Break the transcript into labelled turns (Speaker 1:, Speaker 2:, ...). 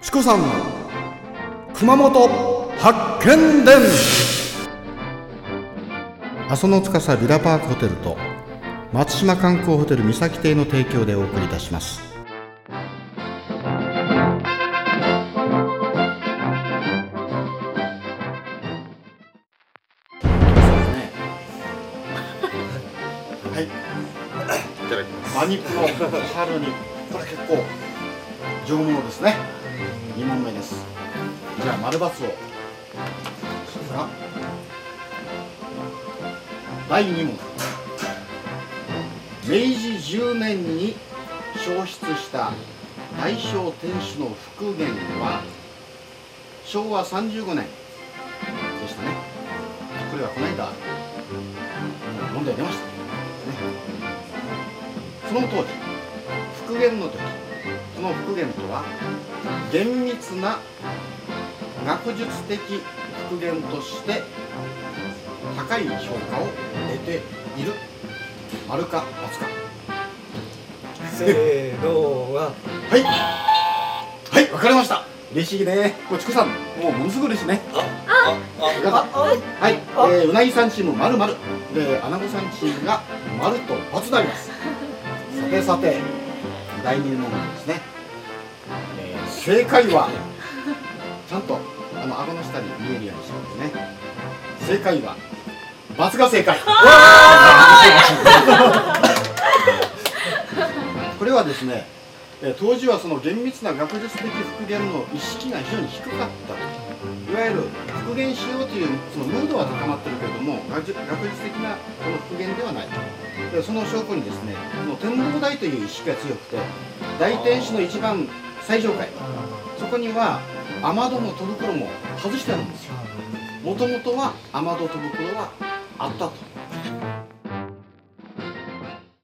Speaker 1: チコさんの熊本発見伝。阿蘇の司ビラパークホテルと松島観光ホテル三崎邸の提供でお送りいたします。はい、いただきます。馬肉の春に、これ結構上物ですね。二問目です。じゃあ丸バツを。さあ第二問。明治10年に消失した大正天守の復元は昭和35年でしたね。これはこの間問題出ましたね。その当時復元の時その復元とは？厳密な学術的復元として高い評価を得ている。丸か×か。
Speaker 2: せーのは
Speaker 1: はい。はい分かりました。嬉しいね。これチコさんもうものすごい嬉しいね。
Speaker 2: あ
Speaker 1: よかった。はい、えー、うなぎさんチーム丸々でアナゴさんチームが丸と×であります。さてさて第二問目ですね、えー、正解はちゃんとあの顎の下に見えるようにしてますね。正解は×が正解。これはですねえー当時はその厳密な学術的復元の意識が非常に低かった。といわゆる復元しようというそのムードは高学術的なこの復元ではないでその証拠にですねこの天皇台という意識が強くて大天守の一番最上階。そこには雨戸の戸袋も外してあるんですよ。もともとは雨戸戸袋はあったと。